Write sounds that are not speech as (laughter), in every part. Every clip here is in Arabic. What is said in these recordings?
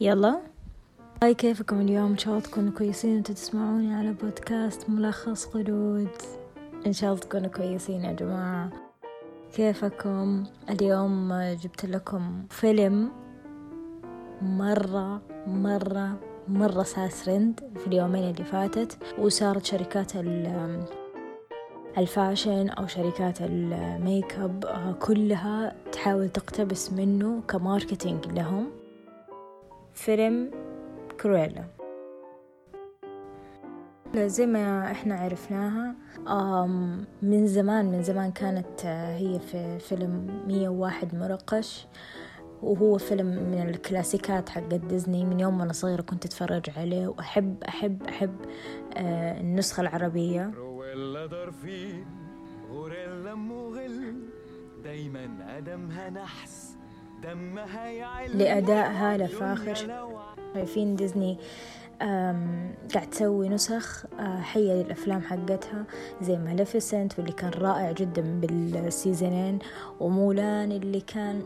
يلا. hi كيفكم اليوم؟ إن شاء الله تكونوا كويسين أنتوا تسمعوني على بودكاست ملخص خلود إن شاء الله تكونوا كويسين يا جماعة. كيفكم؟ اليوم جبت لكم فيلم مرة مرة مرة صار ترند في اليومين اللي فاتت وصارت شركات ال fashion أو شركات ال make up كلها تحاول تقتبس منه كماركتينج لهم. فيلم كرويلا. زي ما إحنا عرفناها من زمان من زمان كانت هي في فيلم مية وواحد مرقش. وهو فيلم من الكلاسيكات حق ديزني. من يوم أنا صغيرة كنت أتفرج عليه. وأحب أحب أحب آه النسخة العربية. دايما أدمجها نحس. أدمجها لأداء هالة فاخر. شايفين ديزني قاعد تسوي نسخ آه، حية للأفلام حقتها زي ماليفيسنت واللي كان رائع جدا بالسيزونين ومولان اللي كان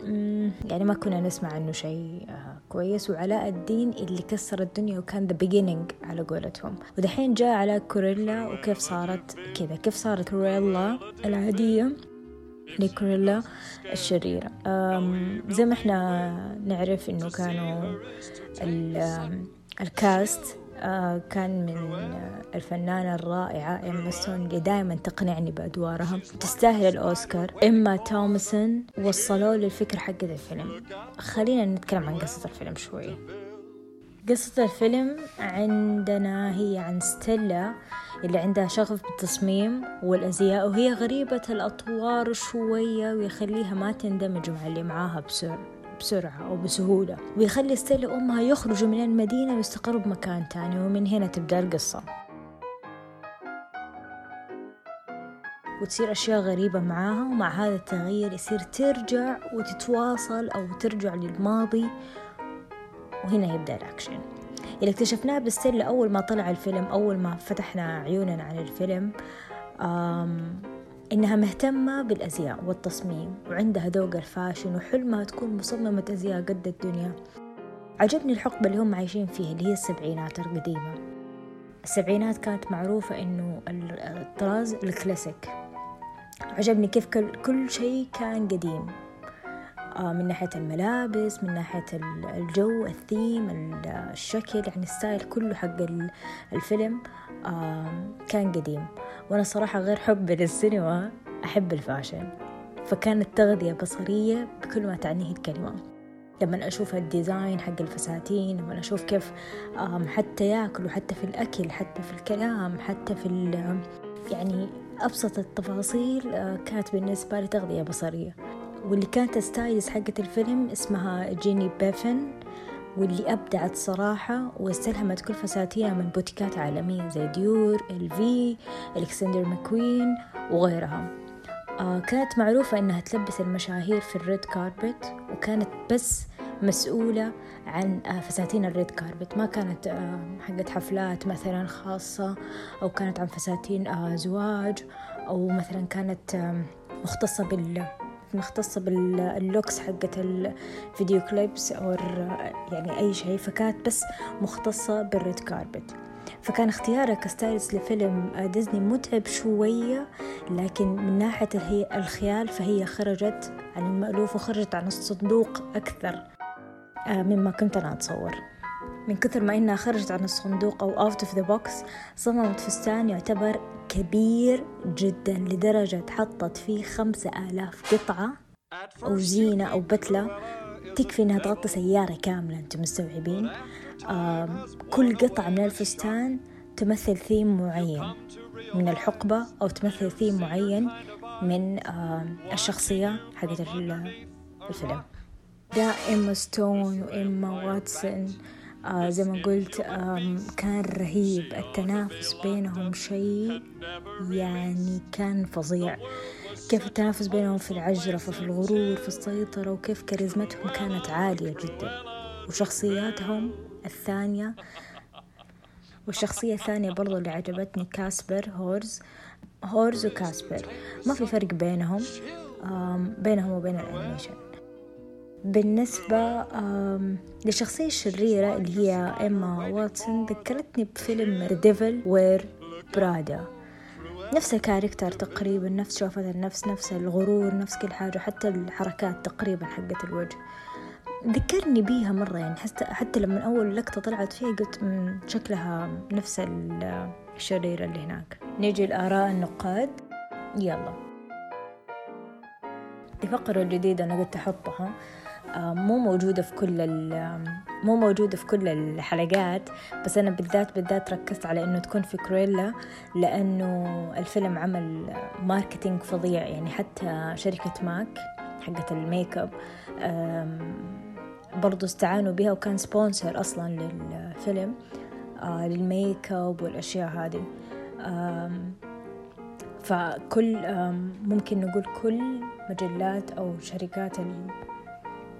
يعني ما كنا نسمع عنه شيء آه، كويس وعلاء الدين اللي كسر الدنيا وكان the beginning على قولتهم. ودحين جاء على كرويلا وكيف صارت كذا؟ كيف صارت كرويلا العادية؟ لكوريلا الشريرة. زي ما إحنا نعرف إنه كانوا الكاست آه، كان من الفنانة الرائعة إما ستون اللي دائما تقنعني بأدوارها. تستاهل الأوسكار. إما تومسون وصلوا لي الفكرة حقت الفيلم. خلينا نتكلم عن قصة الفيلم شوي. قصة الفيلم عندنا هي عن ستيلا اللي عندها شغف بالتصميم والأزياء وهي غريبة الأطوار شوية ويخليها ما تندمج مع اللي معاها بسرعة بسرعة أو بسهولة. ويخلي ستيلا وأمها يخرجوا من المدينة ويستقروا بمكان تاني ومن هنا تبدأ القصة. وتصير أشياء غريبة معاها ومع هذا التغيير يصير ترجع وتتواصل أو ترجع للماضي وهنا يبدأ الأكشن. اللي اكتشفناه بإستيلا أول ما طلع الفيلم أول ما فتحنا عيوننا على الفيلم إنها مهتمة بالأزياء والتصميم وعندها ذوق ال fashion وحلمها تكون مصممة أزياء قد الدنيا. عجبني الحقبة اللي هم عايشين فيها اللي هي السبعينات القديمة. السبعينات كانت معروفة إنه الطراز الكلاسيك. عجبني كيف كل شيء كان قديم. من ناحية الملابس من ناحية الجو الثيم الشكل يعني ال style كله حق الفيلم كان قديم. وأنا صراحة غير حبي للسينما أحب ال fashion. فكانت تغذية بصرية بكل ما تعنيه الكلمة. لما أشوف ال design حق الفساتين لما أشوف كيف حتى يأكلوا حتى في الأكل حتى في الكلام حتى في يعني أبسط التفاصيل آه، كانت بالنسبة لي تغذية بصرية. واللي كانت stylist حقت الفيلم اسمها جيني بيفن واللي أبدعت صراحة واستلهمت كل فساتينها من بوتيكات عالمية زي ديور إل في ألكسندر ماكوين وغيرها. آه كانت معروفة إنها تلبس المشاهير في ال red carpet وكانت بس مسؤولة عن آه فساتين ال red carpet. ما كانت آه حقت حفلات مثلا خاصة أو كانت عن فساتين آه زواج أو مثلا كانت مختصة بال مختصة بال looks حقت ال video clips أو يعني أي شيء. فكانت بس مختصة بال red carpet فكان اختيارها ك stylist لفيلم ديزني متعب شوية لكن من ناحية هي الخيال فهي خرجت عن المألوف وخرجت عن الصندوق أكثر آه، مما كنت أنا أتصور. من كثر ما إنها خرجت عن الصندوق أو out of the box صممت فستان يعتبر كبير جدا لدرجة حطت فيه خمسة آلاف قطعة أو زينة أو بتلة. تكفي إنها تغطي سيارة كاملة أنتم مستوعبين؟ كل قطعة من الفستان تمثل ثيم معين من الحقبة أو تمثل ثيم معين من الشخصية حقت الفيلم. ده إما ستون وإما واتسون آه زي ما قلت آه كان رهيب. التنافس بينهم شيء يعني كان فظيع. كيف التنافس بينهم في العجرفة في الغرور في السيطرة وكيف كاريزمتهم كانت عالية جدا. وشخصياتهم الثانية والشخصية الثانية برضو اللي عجبتني جاسبر هوراس. هوراس وجاسبر. ما في فرق بينهم بينهم وبين ال animation. بالنسبة للشخصية الشريرة اللي هي إيما واتسون ذكرتني بفيلم Devil Wear Prada. نفس الكاركتر تقريبا نفس شوفة النفس نفس الغرور نفس كل حاجة حتى الحركات تقريبا حقت الوجه. ذكرني بيها مرة يعني حتى حتى لما أول لقطة طلعت فيها قلت شكلها نفس الشريرة اللي هناك. نيجي لآراء النقاد. يلا. دي فقرة جديدة أنا قلت أحطها. مو موجودة في كل مو موجودة في كل الحلقات بس أنا بالذات بالذات ركزت على إنه تكون في كرويلا لأنه الفيلم عمل marketing فظيع يعني حتى شركة ماك حقت ال make up برضو استعانوا بها وكان sponsor أصلا للفيلم آه، لل make up والأشياء هذه. فكل ممكن نقول كل مجلات أو شركات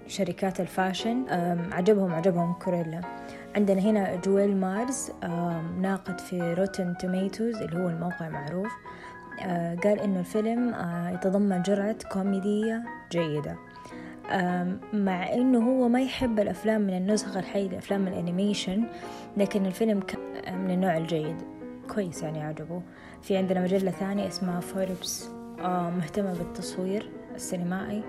شركات ال fashion عجبهم عجبهم كرويلا. عندنا هنا جويل مارز ناقد في روتن توميتوز اللي هو الموقع معروف. آه، قال إنه الفيلم آه، يتضمن جرعة كوميدية جيدة. مع إنه هو ما يحب الأفلام من النسخة الحية أفلام ال animation لكن الفيلم من النوع الجيد. كويس يعني عجبه. في عندنا مجلة ثانية اسمها فوربس آه، مهتمة بالتصوير. السينمائي.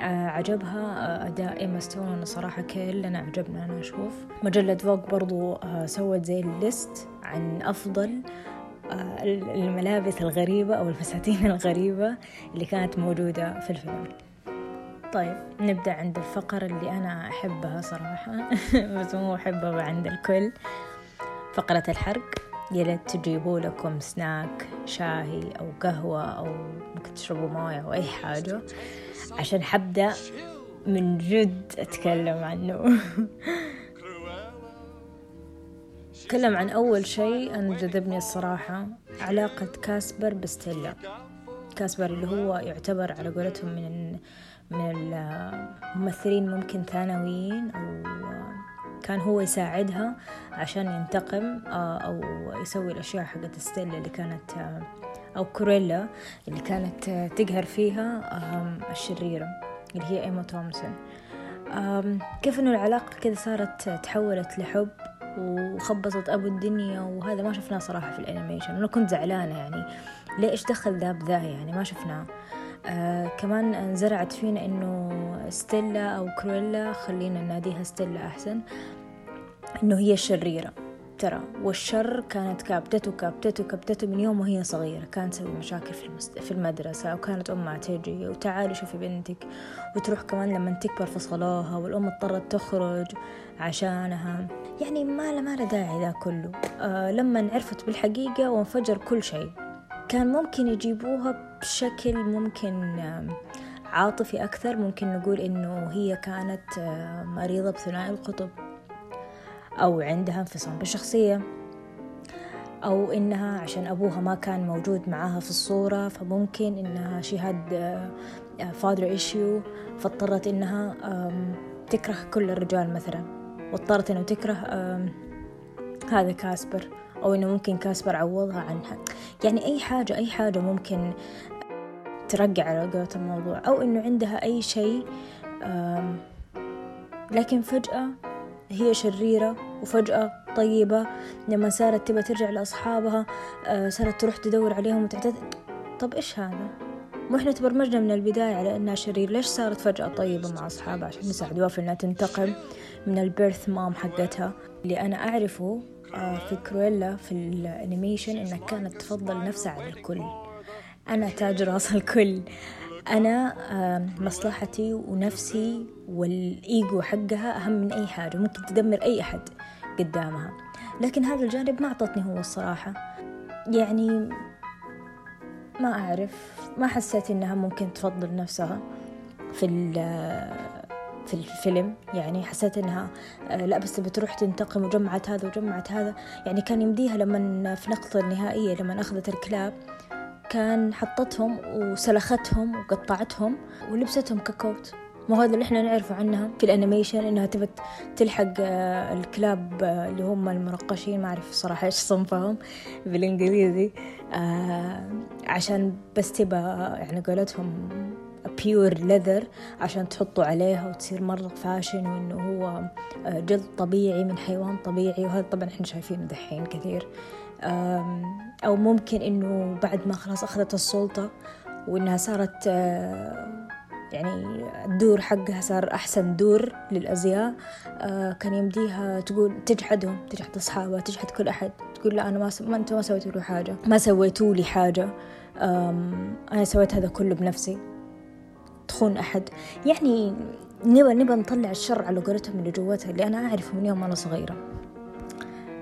آه، عجبها آه، أداء إيما ستون صراحة كلنا عجبنا أنا أشوف. مجلة فوغ برضو سوت زي ال list عن أفضل الملابس الغريبة أو الفساتين (laughs) الغريبة اللي كانت موجودة في الفيلم. طيب نبدأ عند الفقرة اللي أنا أحبها صراحة. (laughs) بس مو أحبها عند الكل. فقرة الحرق. يا ليت تجيبوا لكم سناك شاهي أو قهوة أو ممكن تشربوا موية أو أي حاجة. عشان حبدأ من جد أتكلم عنه. (laughs) أتكلم عن أول شيء أنا جذبني الصراحة علاقة كاسبر بستيلا. كاسبر اللي هو يعتبر على قولتهم من من الممثلين ممكن ثانويين أو كان هو يساعدها عشان ينتقم آه، أو يسوي الأشياء حقت ستيلا اللي كانت آه، أو كوريلا اللي كانت آه، تقهر فيها الشريرة اللي هي إيما تومسون. كيف إنه العلاقة كذا صارت تحولت لحب وخبصت أبو الدنيا وهذا ما شفناه صراحة في الأنيميشن. أنا كنت زعلانة يعني ليه إيش دخل ذا بذا يعني؟ ما شفناه. آه كمان انزرعت فينا إنه ستيلا أو كرويلا خلينا نناديها ستيلا أحسن إنه هي الشريرة ترى والشر كانت كابتته كابتته كابتته من يوم وهي صغيرة كانت تسوي مشاكل في, المست... في المدرسة وكانت أمها تجي وتعالي شوفي بنتك وتروح كمان لما تكبر فصلوها والأم اضطرت تخرج عشانها. يعني ما له ما داعي ذا كله. آه لما عرفت بالحقيقة وانفجر كل شيء. كان ممكن يجيبوها بشكل ممكن عاطفي أكثر. ممكن نقول إنه هي كانت مريضة بثنائي القطب أو عندها انفصام بالشخصية أو إنها عشان أبوها ما كان موجود معاها في الصورة فممكن إنها شهاد فادر إيشيو فاضطرت إنها تكره كل الرجال مثلا. واضطرت إنه تكره هذا كاسبر أو إنه ممكن كاسبر عوضها عنها يعني أي حاجة أي حاجة ممكن ترجع على قولة الموضوع. أو إنه عندها أي شيء لكن فجأة هي شريرة وفجأة طيبة لما صارت تبى ترجع لأصحابها آه، صارت تروح تدور عليهم وتعتذر. طب إيش هذا؟ مو إحنا تبرمجنا من البداية على إنها شرير. ليش صارت فجأة طيبة مع أصحابها؟ عشان يساعدوها في إنها تنتقم من ال birth mom حقتها. اللي أنا أعرفه في كرويلا في ال animation انها كانت تفضل نفسها على الكل. أنا تاج راس (laughs) الكل. أنا مصلحتي ونفسي والإيجو حقها أهم من أي حاجة. ممكن تدمر أي أحد قدامها. لكن هذا الجانب ما أعطتني هو الصراحة. يعني ما أعرف. ما حسيت إنها ممكن تفضل نفسها في في الفيلم يعني حسيت إنها آه، لا بس بتروح تنتقم وجمعت هذا وجمعت هذا. يعني كان يمديها لما في نقطة النهائية لما أخذت الكلاب كان حطتهم وسلختهم وقطعتهم ولبستهم ككوت. مو هذا اللي إحنا نعرفه عنها في الأنيميشن إنها تبى تلحق آه، الكلاب آه، اللي هم المرقشين. ما أعرف صراحة إيش صنفهم بالإنجليزي. عشان بس تبى يعني قولتهم بيور ليذر عشان تحطوا عليها وتصير مرة فاشن وإنه هو آه، جلد طبيعي من حيوان طبيعي. وهذا طبعا إحنا شايفينه دحين كثير. أو ممكن إنه بعد ما خلاص أخذت السلطة وإنها صارت يعني الدور حقها صار أحسن دور للأزياء كان يمديها تقول تجحدهم تجحد أصحابها تجحد كل أحد. تقول لا أنا ما, س... ما أنتوا ما سويتوا له حاجة. ما سويتوا لي حاجة. أنا سويت هذا كله بنفسي. تخون أحد. يعني نبى نبى نطلع الشر على قولتهم اللي جواتها اللي أنا أعرفه من يوم أنا صغيرة.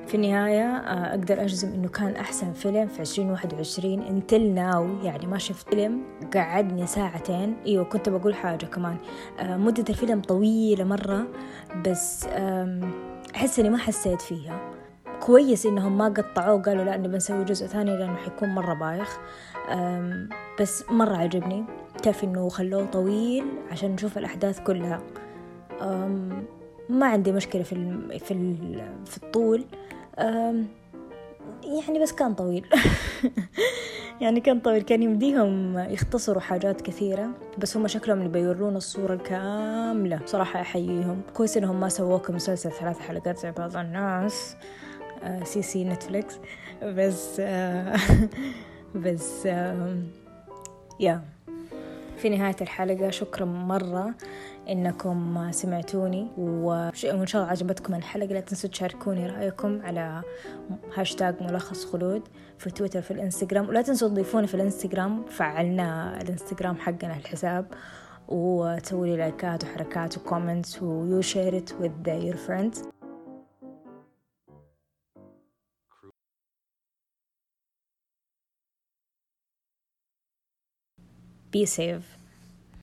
في النهاية آه، أقدر أجزم إنه كان أحسن فيلم في عشرين واحد وعشرين انتل ناو يعني ما شفت فيلم قعدني ساعتين. إيوه كنت بقول حاجة كمان. آه، مدة الفيلم طويلة مرة بس أحس إني ما حسيت فيها. كويس إنهم ما قطعوه وقالوا لا نبي نسوي جزء ثاني لأنه حيكون مرة بايخ. بس مرة عجبني. كيف إنه خلوه طويل عشان نشوف الأحداث كلها. ما عندي مشكلة في ال في ال في الطول. يعني بس كان طويل. (laughs) يعني كان طويل كان يمديهم يختصروا حاجات كثيرة بس هم شكلهم اللي بيورونا الصورة الكاملة. صراحة أحييهم. كويس إنهم ما سووه كمسلسل ثلاث حلقات زي بعض الناس. آه، CC نتفليكس. بس آه، (laughs) بس yeah في نهاية الحلقة شكرا مرة إنكم سمعتوني وإن شاء الله عجبتكم الحلقة لا تنسوا تشاركوني رأيكم على هاشتاج ملخص خلود في تويتر في الإنستغرام ولا تنسوا تضيفوني في الإنستغرام فعلنا الإنستغرام حقنا الحساب وتسووا لي لايكات وحركات وكومنتس ويو شير ات with your friends. Be safe